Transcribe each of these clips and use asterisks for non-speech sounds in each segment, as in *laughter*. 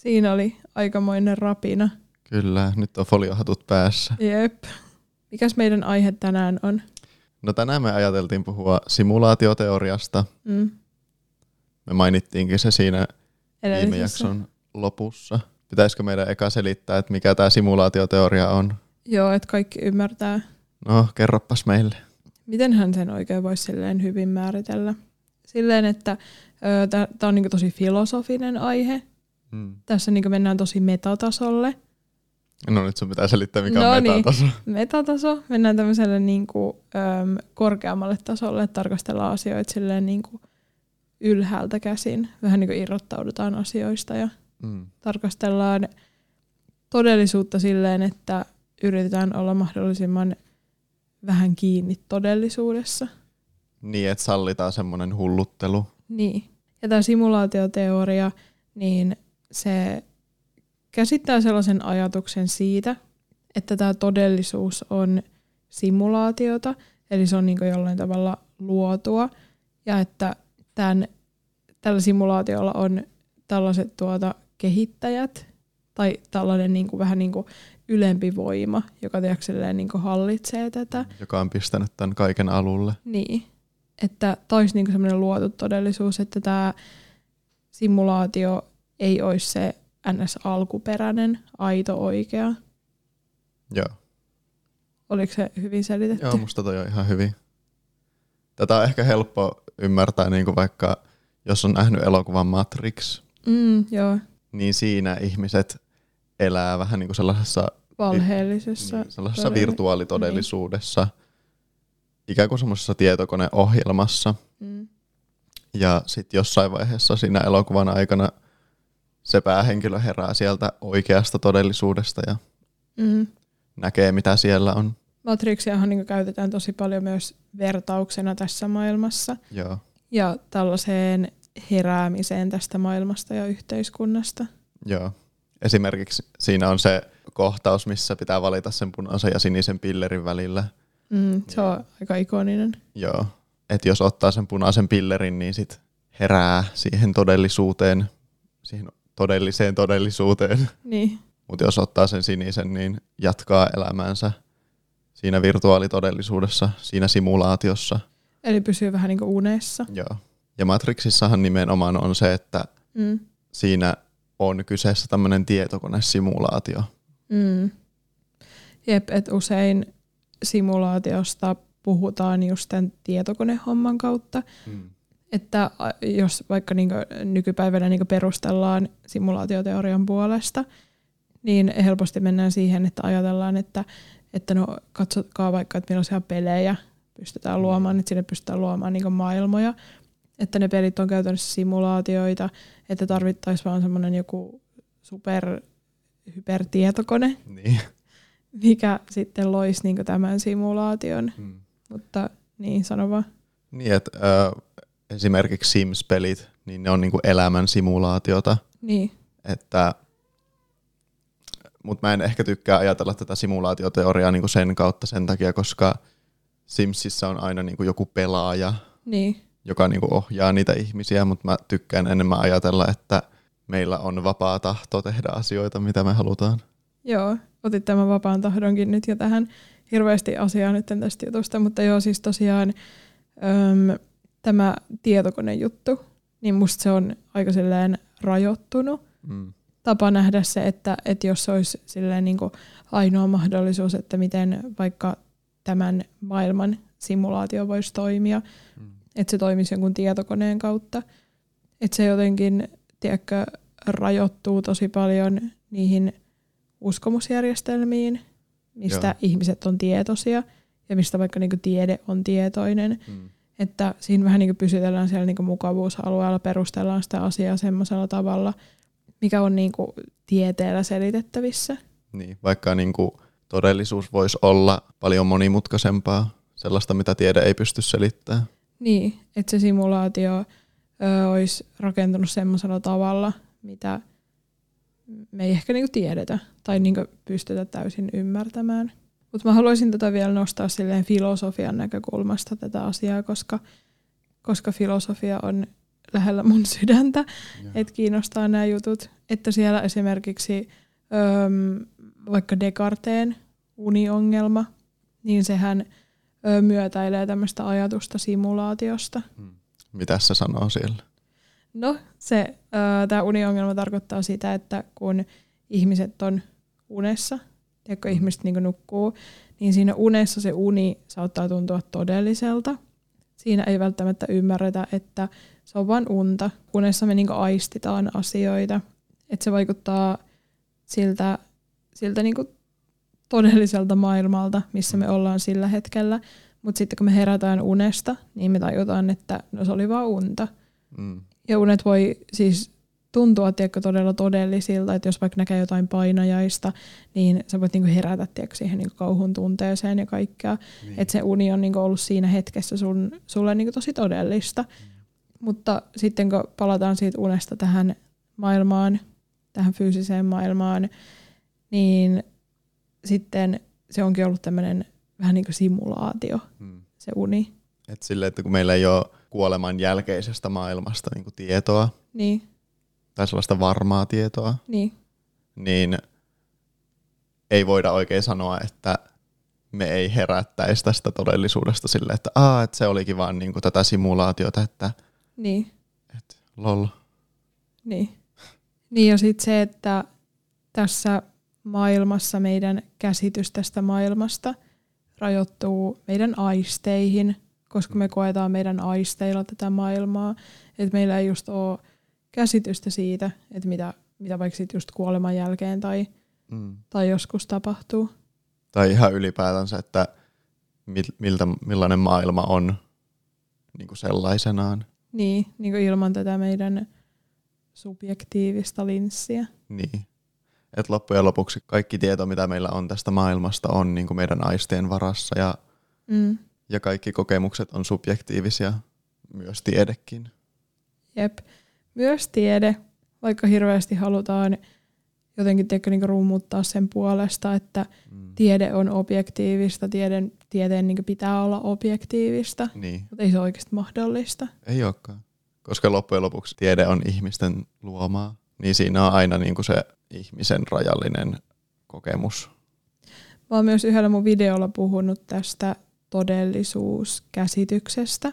Siinä oli aikamoinen rapina. Kyllä, nyt on foliohatut päässä. Jep. Mikäs meidän aihe tänään on? No tänään me ajateltiin puhua simulaatioteoriasta. Mm. Me mainittiinkin se siinä viime jakson lopussa. Pitäisikö meidän eka selittää, että mikä tämä simulaatioteoria on? Joo, että kaikki ymmärtää. No, kerroppas meille. Mitenhän sen oikein voisi silleen hyvin määritellä? Silleen, että tämä on niinku tosi filosofinen aihe. Mm. Tässä niinku mennään tosi metatasolle. No nyt sun pitää selittää, mikä No on niin. metataso. Metataso, mennään tämmöiselle niinku, äm, korkeammalle tasolle, että tarkastellaan asioita silleen niinku ylhäältä käsin. Vähän niinku irrottaudutaan asioista ja Mm. tarkastellaan todellisuutta silleen, että yritetään olla mahdollisimman vähän kiinni todellisuudessa. Niin, että sallitaan semmoinen hulluttelu. Niin. Ja tämä simulaatioteoria, niin se käsittää sellaisen ajatuksen siitä, että tämä todellisuus on simulaatiota, eli se on niin jollain tavalla luotua, ja että tämän, tällä simulaatiolla on tällaiset tuota kehittäjät, tai tällainen niin kuin, vähän niin kuin ylempi voima, joka tiedätkö, niin kuin hallitsee tätä. joka on pistänyt tämän kaiken alulle. Niin, että tämä olisi niinku semmoinen luotu todellisuus, että tämä simulaatio ei olisi se ns-alkuperäinen, aito, oikea. Joo. Oliko se hyvin selitetty? Joo, musta toi on ihan hyvin. Tätä on ehkä helppo ymmärtää, niin kuin vaikka jos on nähnyt elokuvan Matrix, Mm, joo, niin siinä ihmiset elää vähän niin kuin sellaisessa, valheellisessa. niin, sellaisessa todell- virtuaalitodellisuudessa, ikään kuin semmoisessa tietokoneohjelmassa. Mm, Ja sitten jossain vaiheessa siinä elokuvan aikana se päähenkilö herää sieltä oikeasta todellisuudesta ja mm. näkee, mitä siellä on. Matrixiahan niinku käytetään tosi paljon myös vertauksena tässä maailmassa Joo. ja tällaiseen heräämiseen tästä maailmasta ja yhteiskunnasta. Joo. Esimerkiksi siinä on se kohtaus, missä pitää valita sen punaisen ja sinisen pillerin välillä. Mm, se on aika ikoninen. Joo. Että jos ottaa sen punaisen pillerin, niin sit herää siihen todellisuuteen, siihen todelliseen todellisuuteen. Niin, Mutta jos ottaa sen sinisen, niin jatkaa elämäänsä siinä virtuaalitodellisuudessa, siinä simulaatiossa. eli pysyy vähän niin kuin unessa. Joo. Ja Matrixissahan nimenomaan on se, että Mm. siinä on kyseessä tämmöinen tietokonesimulaatio. Mm. Jep, että usein simulaatiosta puhutaan just tämän tietokonehomman kautta. Mm. Että jos vaikka niinku nykypäivänä niinku perustellaan simulaatioteorian puolesta, niin helposti mennään siihen, että ajatellaan, että, että no katsokaa vaikka, että millaisia pelejä pystytään luomaan, että sinne pystytään luomaan niinku maailmoja, että ne pelit on käytännössä simulaatioita, että tarvittaisiin vaan semmoinen joku super hypertietokone, Niin. mikä sitten loisi niinku tämän simulaation. Mm. Mutta niin, sano vaan. Niin, että ö, esimerkiksi Sims-pelit, niin ne on niinku elämän simulaatiota. Niin, Että, mutta mä en ehkä tykkää ajatella tätä simulaatioteoriaa niinku sen kautta sen takia, koska Simsissä on aina niinku joku pelaaja, niin, joka niinku ohjaa niitä ihmisiä, mutta mä tykkään enemmän ajatella, että meillä on vapaa tahto tehdä asioita, mitä me halutaan. joo. Otit tämän vapaan tahdonkin nyt jo tähän hirveästi asiaa nyt tästä jutusta, mutta joo, siis tosiaan äm, tämä tietokonejuttu, niin musta se on aika silleen rajoittunut Mm. tapa nähdä se, että, että jos se olisi silleen niin kuin ainoa mahdollisuus, että miten vaikka tämän maailman simulaatio voisi toimia, Mm. että se toimisi jonkun tietokoneen kautta. Että se jotenkin, tiedätkö, rajoittuu tosi paljon niihin uskomusjärjestelmiin, mistä Joo. Ihmiset on tietoisia ja mistä vaikka niinku tiede on tietoinen. Mm. Että siinä vähän niinku pysytellään siellä niinku mukavuusalueella, perustellaan sitä asiaa semmoisella tavalla, mikä on niinku tieteellä selitettävissä. Niin, vaikka niinku todellisuus voisi olla paljon monimutkaisempaa, sellaista, mitä tiede ei pysty selittämään. Niin, että se simulaatio ö, olisi rakentunut semmoisella tavalla, mitä me ei ehkä niinku tiedetä tai niinku pystytä täysin ymmärtämään. Mutta mä haluaisin tätä vielä nostaa silleen filosofian näkökulmasta tätä asiaa, koska, koska filosofia on lähellä mun sydäntä, että kiinnostaa nämä jutut. Että siellä esimerkiksi öö, vaikka Descarteen uniongelma, niin sehän öö, myötäilee tämmöistä ajatusta simulaatiosta. Mm. Mitä se sanoo siellä? No, se, öö, tämä uniongelma tarkoittaa sitä, että kun ihmiset on unessa, tiedätkö, mm. ihmiset niin nukkuu, niin siinä unessa se uni saattaa tuntua todelliselta. Siinä ei välttämättä ymmärretä, että se on vain unta. Unessa me niin aistitaan asioita. Että se vaikuttaa siltä, siltä niin todelliselta maailmalta, missä me ollaan sillä hetkellä. Mutta sitten kun me herätään unesta, niin me tajutaan, että no se oli vaan unta. Mm. Ja unet voi siis tuntua tiedätkö, todella todellisilta, että jos vaikka näkee jotain painajaista, niin sä voit niinku herätä tiedätkö, siihen niinku kauhun tunteeseen ja kaikkea. Niin. Että se uni on niinku ollut siinä hetkessä sun, sulle niinku tosi todellista. Mm. Mutta sitten kun palataan siitä unesta tähän maailmaan, tähän fyysiseen maailmaan, niin sitten se onkin ollut tämmöinen vähän niin kuin simulaatio, hmm. se uni. Et sille, että kun meillä ei ole kuoleman jälkeisestä maailmasta niin kuin tietoa, niin. Tai sellaista varmaa tietoa, niin. niin ei voida oikein sanoa, että me ei herättäisi tästä todellisuudesta sille, että, Aa, että se olikin vaan niin kuin tätä simulaatiota, että niin. Et, lol. Niin. Niin ja sitten se, että tässä maailmassa meidän käsitys tästä maailmasta rajoittuu meidän aisteihin, koska me koetaan meidän aisteilla tätä maailmaa. Että meillä ei just ole käsitystä siitä, että mitä, mitä vaikka sit just kuoleman jälkeen tai, mm. tai joskus tapahtuu. Tai ihan ylipäätänsä, että miltä, millainen maailma on niin kuin sellaisenaan. Niin, niin kuin ilman tätä meidän subjektiivista linssiä. Niin. Et loppujen lopuksi kaikki tieto, mitä meillä on tästä maailmasta, on niin kuin meidän aisteen varassa ja, mm. ja kaikki kokemukset on subjektiivisia, myös tiedekin. Jep, myös tiede, vaikka hirveästi halutaan jotenkin tiedätkö, niin rummuttaa sen puolesta, että mm. tiede on objektiivista, tieden, tieteen niin pitää olla objektiivista, niin. mutta ei se oikeasti mahdollista. Ei olekaan, koska loppujen lopuksi tiede on ihmisten luomaa, niin siinä on aina niin kuin se ihmisen rajallinen kokemus. Mä oon myös yhdellä mun videolla puhunut tästä todellisuuskäsityksestä.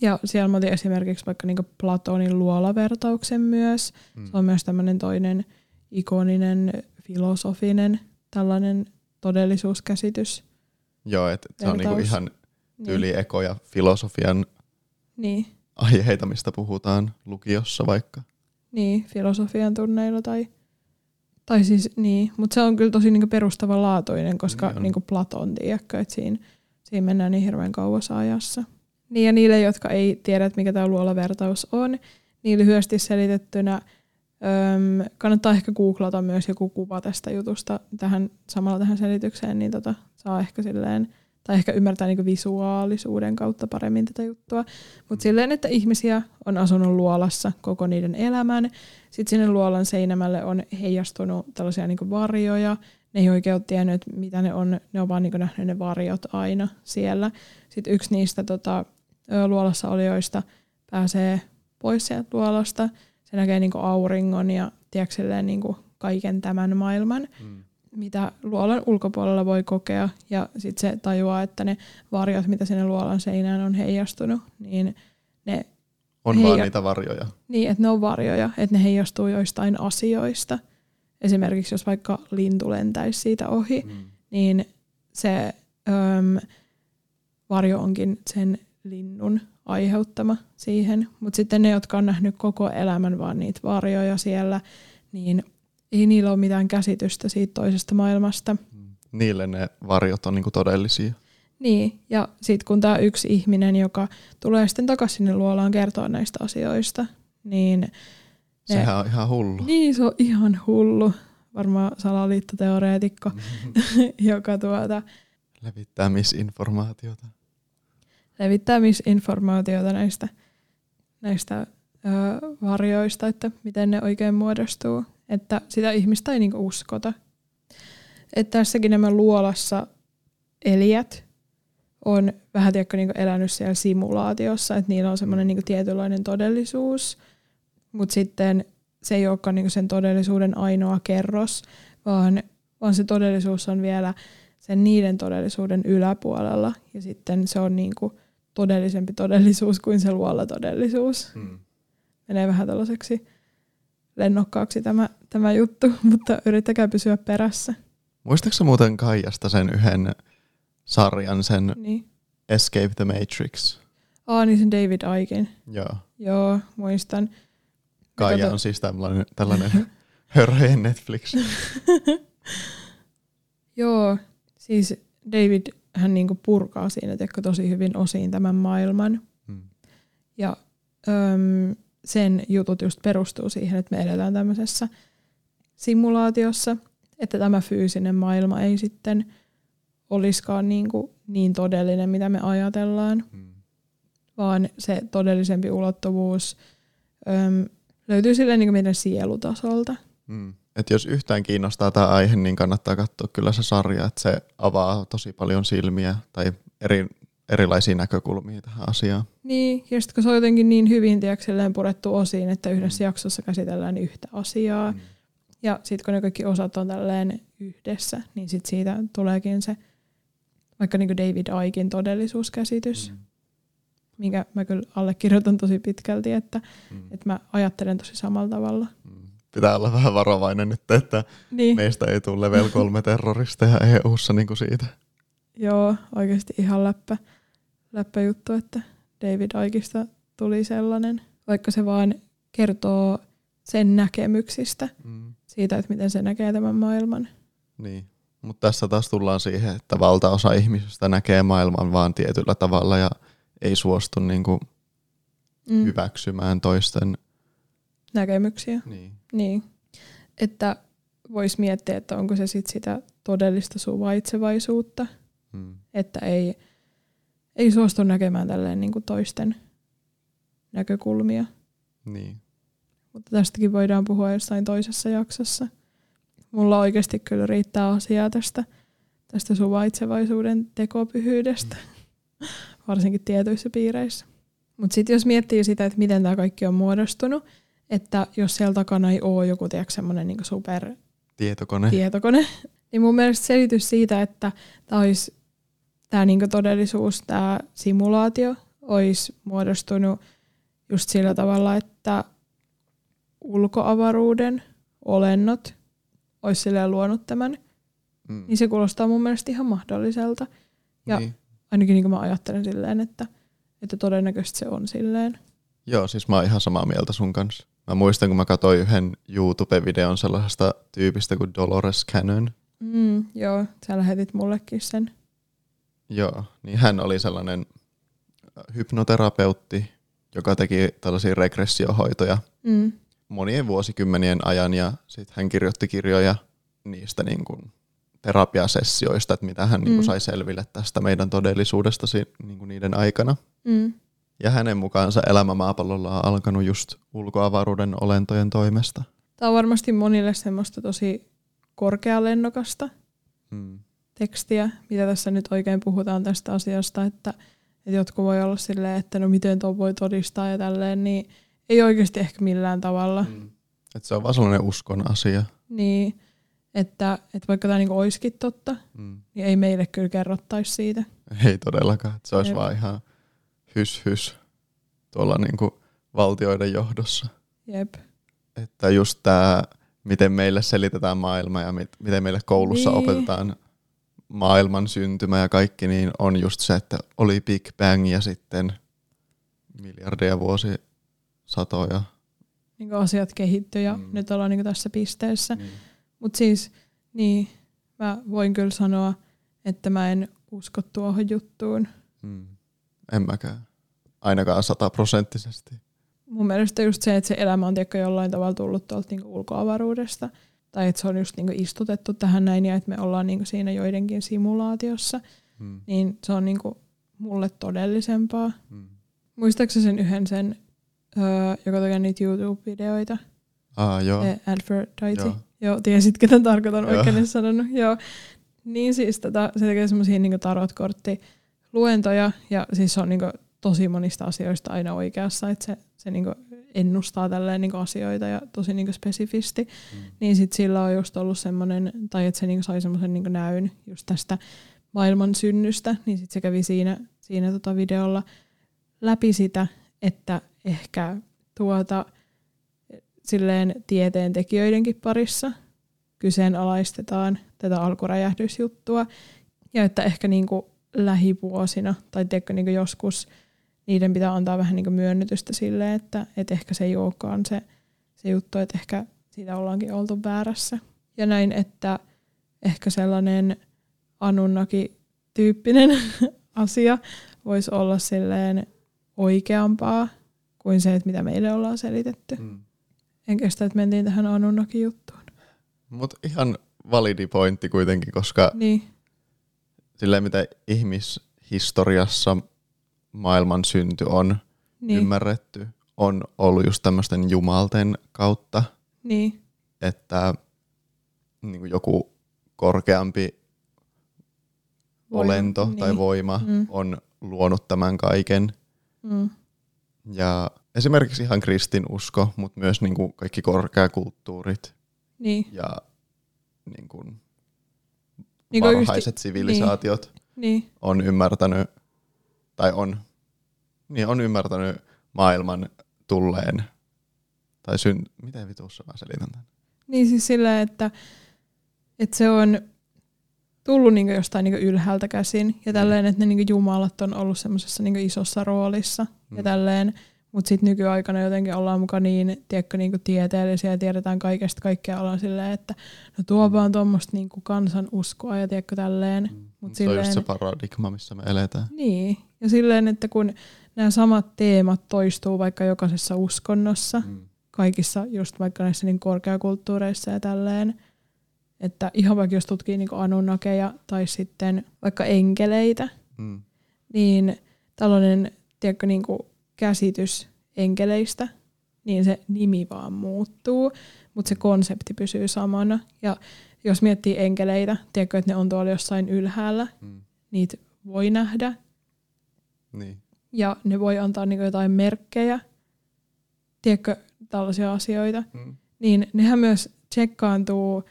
Ja siellä mä otin esimerkiksi vaikka niin Platonin luolavertauksen myös. Mm. Se on myös tämmöinen toinen ikoninen, filosofinen tällainen todellisuuskäsitys. Joo, että se on niinku ihan tyyli niin. ekoja filosofian niin. aiheita, mistä puhutaan lukiossa vaikka. Niin, filosofian tunneilla tai, tai siis niin, mutta se on kyllä tosi niinku perustavanlaatuinen, koska niin niinku Platon, tiedätkö, että siinä, siinä mennään niin hirveän kauas ajassa. Niin ja niille, jotka ei tiedä, että mikä tämä luolavertaus on, niin lyhyesti selitettynä – Öm, kannattaa ehkä googlata myös joku kuva tästä jutusta tähän, samalla tähän selitykseen, niin tota, saa ehkä silleen, tai ehkä ymmärtää niinku visuaalisuuden kautta paremmin tätä juttua. Mutta silleen, että ihmisiä on asunut luolassa koko niiden elämän. Sitten sinne luolan seinämälle on heijastunut tällaisia niinku varjoja. Ne ei oikein ole tiennyt, mitä ne on. Ne on vaan niinku nähnyt ne varjot aina siellä. Sitten yksi niistä tota, luolassa olijoista pääsee pois sieltä luolasta – se näkee niin kuin auringon ja tiedätkö, niin kuin kaiken tämän maailman, mm. mitä luolan ulkopuolella voi kokea. Ja sitten se tajuaa, että ne varjot, mitä sinne luolan seinään on heijastunut, niin ne on heija- vaan niitä varjoja. Niin, että ne on varjoja, että ne heijastuu joistain asioista. Esimerkiksi jos vaikka lintu lentäisi siitä ohi, mm. niin se öm, varjo onkin sen linnun aiheuttama siihen. Mutta sitten ne, jotka on nähnyt koko elämän vaan niitä varjoja siellä, niin ei niillä ole mitään käsitystä siitä toisesta maailmasta. Niille ne varjot on niinku todellisia. Niin, ja sitten kun tämä yksi ihminen, joka tulee sitten takaisin sinne luolaan kertoa näistä asioista, niin... Ne, Sehän on ihan hullu. Niin, se on ihan hullu. Varmaan salaliittoteoreetikko, *laughs* joka tuota... Levittää misinformaatiota levittää misinformaatiota näistä, näistä ö, varjoista, että miten ne oikein muodostuu. Että sitä ihmistä ei niinku uskota. Että tässäkin nämä luolassa elijät on vähän tiedätkö, niin elänyt siellä simulaatiossa, että niillä on semmoinen niin tietynlainen todellisuus, mutta sitten se ei olekaan niin sen todellisuuden ainoa kerros, vaan, vaan se todellisuus on vielä sen niiden todellisuuden yläpuolella ja sitten se on niin kuin todellisempi todellisuus kuin se luolla todellisuus. Hmm. Menee vähän tällaiseksi lennokkaaksi tämä, tämä juttu, *laughs* mutta yrittäkää pysyä perässä. Muistaaksä muuten Kaijasta sen yhden sarjan, sen niin. Escape the Matrix? Aa, niin sen David Aiken. Joo. Joo, muistan. Kaija on siis tällainen, tällainen *laughs* hörhöjen Netflix. *laughs* Joo, siis David hän niinku purkaa siinä teko tosi hyvin osiin tämän maailman. Hmm. Ja öm, sen jutut just perustuu siihen, että me eletään tämmöisessä simulaatiossa, että tämä fyysinen maailma ei sitten olisikaan niin, kuin niin todellinen, mitä me ajatellaan, hmm. vaan se todellisempi ulottuvuus öm, löytyy sille niin kuin meidän sielutasolta. Hmm. Et jos yhtään kiinnostaa tämä aihe, niin kannattaa katsoa kyllä se sarja, että se avaa tosi paljon silmiä tai eri, erilaisia näkökulmia tähän asiaan. Niin, ja sitten kun se on jotenkin niin hyvin tiedätkö, purettu osiin, että yhdessä mm. jaksossa käsitellään yhtä asiaa, mm. ja sitten kun ne kaikki osat on tälleen yhdessä, niin sitten siitä tuleekin se vaikka niin kuin David Aikin todellisuuskäsitys, mm. minkä mä kyllä allekirjoitan tosi pitkälti, että, mm. että mä ajattelen tosi samalla tavalla. Mm pitää olla vähän varovainen nyt, että niin. meistä ei tule level *laughs* 3 terroristeja EU-ssa niin kuin siitä. Joo, oikeasti ihan läppä, läppä juttu, että David Aikista tuli sellainen, vaikka se vaan kertoo sen näkemyksistä mm. siitä, että miten se näkee tämän maailman. Niin, mutta tässä taas tullaan siihen, että valtaosa ihmisistä näkee maailman vaan tietyllä tavalla ja ei suostu niin kuin mm. hyväksymään toisten näkemyksiä. Niin. Niin. Että voisi miettiä, että onko se sit sitä todellista suvaitsevaisuutta, hmm. että ei, ei suostu näkemään tälleen niin kuin toisten näkökulmia. Niin. Mutta tästäkin voidaan puhua jossain toisessa jaksossa. Mulla oikeasti kyllä riittää asiaa tästä, tästä suvaitsevaisuuden tekopyhyydestä, *laughs* varsinkin tietyissä piireissä. Mutta sitten jos miettii sitä, että miten tämä kaikki on muodostunut, että jos siellä takana ei ole joku tiedätkö, semmoinen niin super tietokone. tietokone, *laughs* niin mun mielestä selitys siitä, että tämä olisi tämä niin todellisuus, tämä simulaatio olisi muodostunut just sillä tavalla, että ulkoavaruuden olennot olisi silleen luonut tämän, mm. niin se kuulostaa mun mielestä ihan mahdolliselta. Ja niin. ainakin niin kuin mä ajattelen silleen, että, että todennäköisesti se on silleen. Joo, siis mä oon ihan samaa mieltä sun kanssa. Mä muistan, kun mä katsoin yhden YouTube-videon sellaisesta tyypistä kuin Dolores Cannon. Mm, joo, sä lähetit mullekin sen. Joo, niin hän oli sellainen hypnoterapeutti, joka teki tällaisia regressiohoitoja mm. monien vuosikymmenien ajan ja sitten hän kirjoitti kirjoja niistä niin kuin terapiasessioista, että mitä hän mm. niin kuin sai selville tästä meidän todellisuudesta niin kuin niiden aikana. Mm. Ja hänen mukaansa elämä maapallolla on alkanut just ulkoavaruuden olentojen toimesta. Tämä on varmasti monille semmoista tosi korkealennokasta hmm. tekstiä, mitä tässä nyt oikein puhutaan tästä asiasta, että, että jotkut voi olla silleen, että no miten tuo voi todistaa ja tälleen, niin ei oikeasti ehkä millään tavalla. Hmm. Että se on vaan sellainen uskon asia. Niin, että, että vaikka tämä niinku olisikin totta, hmm. niin ei meille kyllä kerrottaisi siitä. Ei todellakaan, että se olisi Jep. vaan ihan hys hys tuolla niin kuin valtioiden johdossa. Jep. Että just tämä, miten meille selitetään maailma ja mit, miten meille koulussa niin. opetetaan maailman syntymä ja kaikki, niin on just se, että oli Big Bang ja sitten miljardeja vuosi satoja. Niin asiat kehittyi ja mm. nyt ollaan niin tässä pisteessä. Mm. Mutta siis, niin, mä voin kyllä sanoa, että mä en usko tuohon juttuun. Mm. En mäkään. Ainakaan sataprosenttisesti. Mun mielestä just se, että se elämä on tiedätkö, jollain tavalla tullut tuolta niinku ulkoavaruudesta. Tai että se on just niinku istutettu tähän näin ja että me ollaan niinku siinä joidenkin simulaatiossa. Hmm. Niin se on niinku mulle todellisempaa. Hmm. Muistaakseni sen yhden sen, öö, joka tekee niitä YouTube-videoita? Ah, joo. Aphrodite. Joo. joo, tiesit, ketä tarkoitan oikein sanonut. Joo. Niin siis tota, se tekee semmoisia niinku tarotkortti luentoja ja siis se on niin kuin tosi monista asioista aina oikeassa, että se, se niin kuin ennustaa tälleen niin asioita ja tosi niin spesifisti, mm. niin sit sillä on just ollut semmoinen, tai että se niin sai semmoisen niin näyn just tästä maailman synnystä, niin sit se kävi siinä, siinä tota videolla läpi sitä, että ehkä tuota, silleen tieteen tekijöidenkin parissa kyseenalaistetaan tätä alkuräjähdysjuttua, ja että ehkä niinku lähivuosina, tai tiedätkö, niinku joskus niiden pitää antaa vähän niinku myönnytystä sille, että, että ehkä se ei olekaan se, se juttu, että ehkä siitä ollaankin oltu väärässä. Ja näin, että ehkä sellainen Anunnaki-tyyppinen *laughs* asia voisi olla silleen oikeampaa kuin se, että mitä meille ollaan selitetty. Mm. En kestä, että mentiin tähän Anunnaki-juttuun. Mutta ihan validi pointti kuitenkin, koska niin. silleen mitä ihmishistoriassa maailman synty on niin. ymmärretty, on ollut just tämmöisten jumalten kautta. Niin. Että niin kuin joku korkeampi voima, olento niin. tai voima mm. on luonut tämän kaiken. Mm. Ja esimerkiksi ihan kristinusko, mutta myös niin kuin kaikki korkeakulttuurit niin. ja niin kuin niin kuin varhaiset yhti- sivilisaatiot niin. niin. on ymmärtänyt, tai on, niin on ymmärtänyt maailman tulleen, tai syn, miten vitussa mä selitän tämän? Niin siis sillä, että, että se on tullut niinku jostain niinku ylhäältä käsin ja tälleen, että ne niinku jumalat on ollut semmoisessa niinku isossa roolissa mm. ja tälleen, mutta sitten nykyaikana jotenkin ollaan mukaan niin, tiedätkö, niinku tieteellisiä ja tiedetään kaikesta kaikkea ollaan silleen, että no tuo mm. vaan tuommoista niinku kansan uskoa ja tiedätkö tälleen. Mm. Mut se silleen, on just se paradigma, missä me eletään. Niin, ja silleen, että kun nämä samat teemat toistuu vaikka jokaisessa uskonnossa, mm. kaikissa just vaikka näissä niin korkeakulttuureissa ja tälleen, että ihan vaikka jos tutkii niin anunnakeja tai sitten vaikka enkeleitä, mm. niin tällainen tiedätkö, niin kuin käsitys enkeleistä, niin se nimi vaan muuttuu, mutta se konsepti pysyy samana. Ja jos miettii enkeleitä, tiedätkö, että ne on tuolla jossain ylhäällä, mm. niitä voi nähdä. Niin. Ja ne voi antaa niin jotain merkkejä, tiedätkö, tällaisia asioita. Mm. Niin nehän myös tsekkaantuu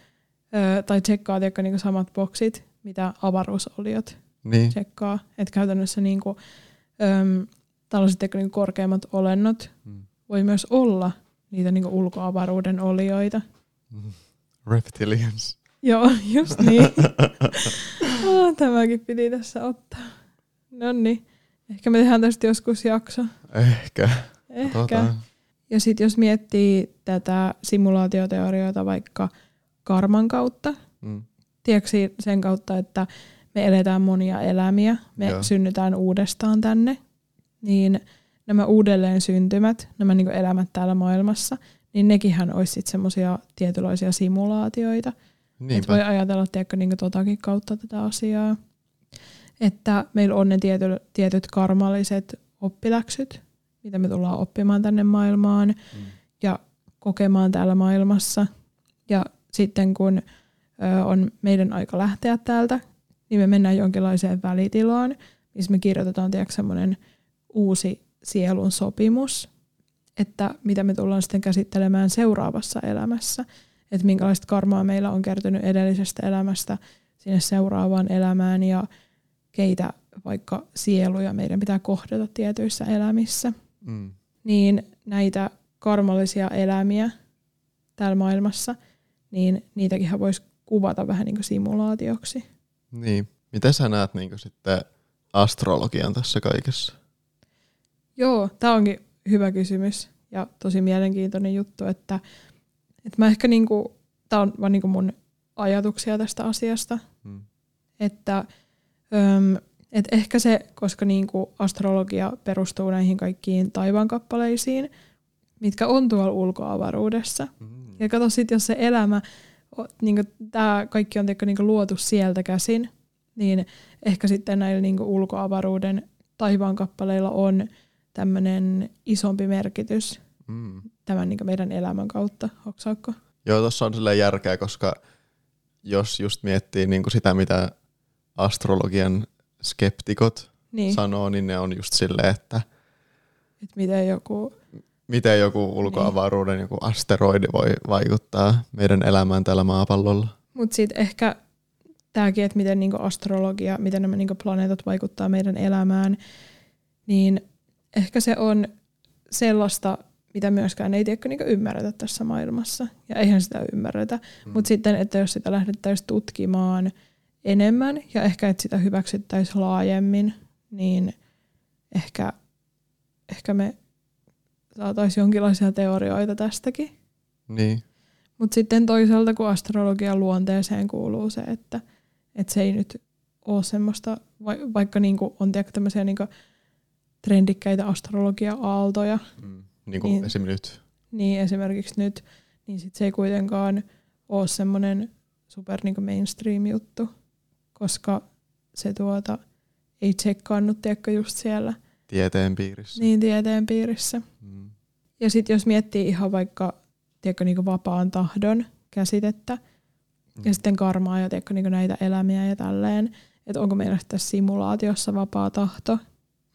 tai tsekkaa tiedätkö, niin samat boksit, mitä avaruusoliot niin. tsekkaa. Että käytännössä niin kuin, äm, tällaiset tiedätkö, niin korkeammat olennot mm. voi myös olla niitä niin ulkoavaruuden olioita. Mm. Reptilians. Joo, just niin. oh, *laughs* tämäkin piti tässä ottaa. No niin. Ehkä me tehdään tästä joskus jakso. Ehkä. Ehkä. Ja sitten jos miettii tätä simulaatioteorioita vaikka – karman kautta. Mm. Tiedätkö sen kautta, että me eletään monia elämiä, me Joo. synnytään uudestaan tänne, niin nämä uudelleen syntymät, nämä niin elämät täällä maailmassa, niin nekinhän olisi sitten semmoisia tietynlaisia simulaatioita. Että voi ajatella tiedätkö, niin totakin kautta tätä asiaa. Että meillä on ne tiety, tietyt karmalliset oppiläksyt, mitä me tullaan oppimaan tänne maailmaan mm. ja kokemaan täällä maailmassa. Ja sitten kun on meidän aika lähteä täältä, niin me mennään jonkinlaiseen välitilaan, missä me kirjoitetaan semmoinen uusi sielun sopimus, että mitä me tullaan sitten käsittelemään seuraavassa elämässä, että minkälaista karmaa meillä on kertynyt edellisestä elämästä sinne seuraavaan elämään ja keitä vaikka sieluja meidän pitää kohdata tietyissä elämissä. Mm. Niin näitä karmallisia elämiä täällä maailmassa – niin niitäkin voisi kuvata vähän niin kuin simulaatioksi. Niin. Miten sä näet niin kuin sitten astrologian tässä kaikessa? Joo, tämä onkin hyvä kysymys ja tosi mielenkiintoinen juttu, että, että mä ehkä niin kuin, tämä on vaan niin kuin mun ajatuksia tästä asiasta, hmm. että öm, et ehkä se, koska niin kuin astrologia perustuu näihin kaikkiin taivaankappaleisiin, mitkä on tuolla ulkoavaruudessa. Mm. Ja kato sitten, jos se elämä, niin tämä kaikki on teikö, niin luotu sieltä käsin, niin ehkä sitten näillä niin ulkoavaruuden taivaankappaleilla on tämmöinen isompi merkitys mm. tämän niin meidän elämän kautta. Hoksaakko? Joo, tuossa on sille järkeä, koska jos just miettii niin sitä, mitä astrologian skeptikot niin. sanoo, niin ne on just silleen, että Et miten joku miten joku ulkoavaruuden niin. joku asteroidi voi vaikuttaa meidän elämään täällä maapallolla. Mutta sitten ehkä tämäkin, että miten niinku astrologia, miten nämä niinku planeetat vaikuttaa meidän elämään, niin ehkä se on sellaista, mitä myöskään ei tiedä, niinku ymmärretä tässä maailmassa. Ja eihän sitä ymmärretä. Mm. Mutta sitten, että jos sitä lähdettäisiin tutkimaan enemmän ja ehkä, että sitä hyväksyttäisiin laajemmin, niin ehkä, ehkä me saataisiin jonkinlaisia teorioita tästäkin. Niin. Mutta sitten toisaalta, kun astrologian luonteeseen kuuluu se, että, että se ei nyt ole semmoista, vaikka niinku on tiedä, tämmöisiä niinku trendikkäitä astrologia-aaltoja. Mm. Niin kuin niin, esimerkiksi nyt. Niin, esimerkiksi nyt. Niin sit se ei kuitenkaan ole semmoinen super niinku mainstream-juttu, koska se tuota ei tsekkaannut, tiedätkö, just siellä. Tieteen piirissä. Niin, tieteen piirissä. Mm. Ja sitten jos miettii ihan vaikka tiedätkö, niin vapaan tahdon käsitettä mm. ja sitten karmaa ja tiedätkö, niin näitä elämiä ja tälleen, että onko meillä tässä simulaatiossa vapaa tahto.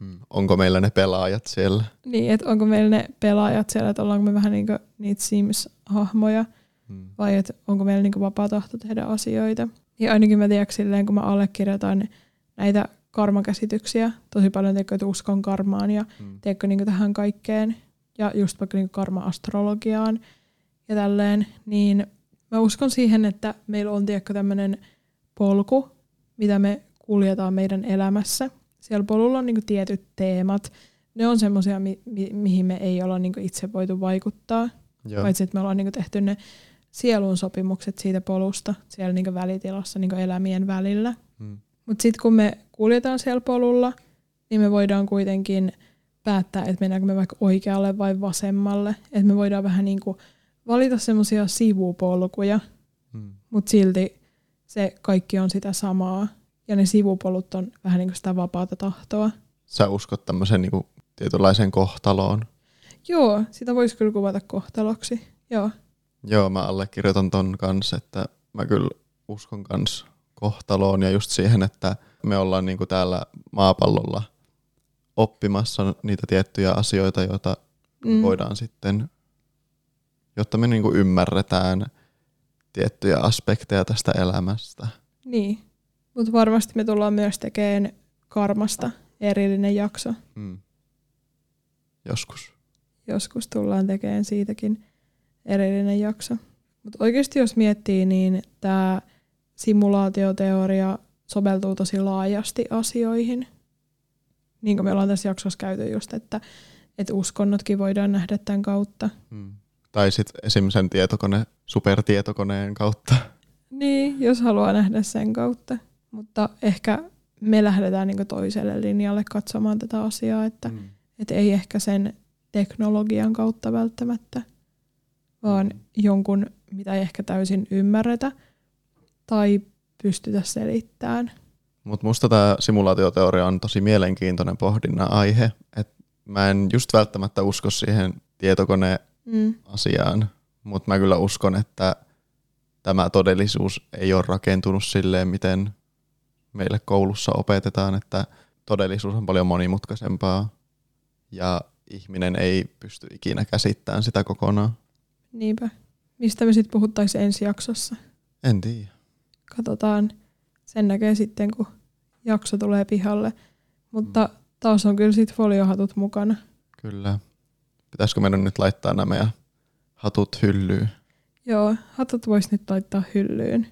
Mm. Onko meillä ne pelaajat siellä? Niin, että onko meillä ne pelaajat siellä, että ollaanko me vähän niin niitä Sims-hahmoja mm. vai että onko meillä niin vapaa tahto tehdä asioita. Ja ainakin mä tiedän silleen, kun mä allekirjoitan näitä karmakäsityksiä, tosi paljon tiedätkö, että uskon karmaan ja mm. tiedätkö, niin tähän kaikkeen, ja just vaikka niin karma-astrologiaan ja tälleen, niin mä uskon siihen, että meillä on tiedätkö tämmöinen polku, mitä me kuljetaan meidän elämässä. Siellä polulla on niin tietyt teemat. Ne on semmoisia, mi- mi- mihin me ei olla niin itse voitu vaikuttaa. Joo. Paitsi, että me ollaan niin tehty ne sielun sopimukset siitä polusta siellä niin välitilassa niin elämien välillä. Hmm. Mutta sitten kun me kuljetaan siellä polulla, niin me voidaan kuitenkin päättää, että mennäänkö me vaikka oikealle vai vasemmalle. Että me voidaan vähän niin kuin valita semmoisia sivupolkuja, hmm. mutta silti se kaikki on sitä samaa. Ja ne sivupolut on vähän niin kuin sitä vapaata tahtoa. Sä uskot tämmöisen niin kuin tietynlaiseen kohtaloon? Joo, sitä voisi kyllä kuvata kohtaloksi. Joo. Joo, mä allekirjoitan ton kanssa, että mä kyllä uskon kans kohtaloon ja just siihen, että me ollaan niin kuin täällä maapallolla oppimassa niitä tiettyjä asioita, joita mm. voidaan sitten, jotta me niin kuin ymmärretään tiettyjä aspekteja tästä elämästä. Niin, mutta varmasti me tullaan myös tekemään karmasta erillinen jakso. Mm. Joskus. Joskus tullaan tekemään siitäkin erillinen jakso. Mutta oikeasti jos miettii, niin tämä simulaatioteoria soveltuu tosi laajasti asioihin. Niin kuin me ollaan tässä jaksossa käyty just, että, että uskonnotkin voidaan nähdä tämän kautta. Hmm. Tai sitten esimerkiksi sen tietokone, supertietokoneen kautta. Niin, jos haluaa nähdä sen kautta. Mutta ehkä me lähdetään niin toiselle linjalle katsomaan tätä asiaa, että hmm. et ei ehkä sen teknologian kautta välttämättä, vaan hmm. jonkun, mitä ei ehkä täysin ymmärretä tai pystytä selittämään. Mutta musta tämä simulaatioteoria on tosi mielenkiintoinen pohdinnan aihe. Et mä en just välttämättä usko siihen tietokoneasiaan, mm. mutta mä kyllä uskon, että tämä todellisuus ei ole rakentunut silleen, miten meille koulussa opetetaan, että todellisuus on paljon monimutkaisempaa ja ihminen ei pysty ikinä käsittämään sitä kokonaan. Niinpä. Mistä me sitten puhuttaisiin ensi jaksossa? En tiedä. Katsotaan. Sen näkee sitten, kun jakso tulee pihalle. Mutta mm. taas on kyllä sitten foliohatut mukana. Kyllä. Pitäisikö meidän nyt laittaa nämä hatut hyllyyn? Joo, hatut voisi nyt laittaa hyllyyn.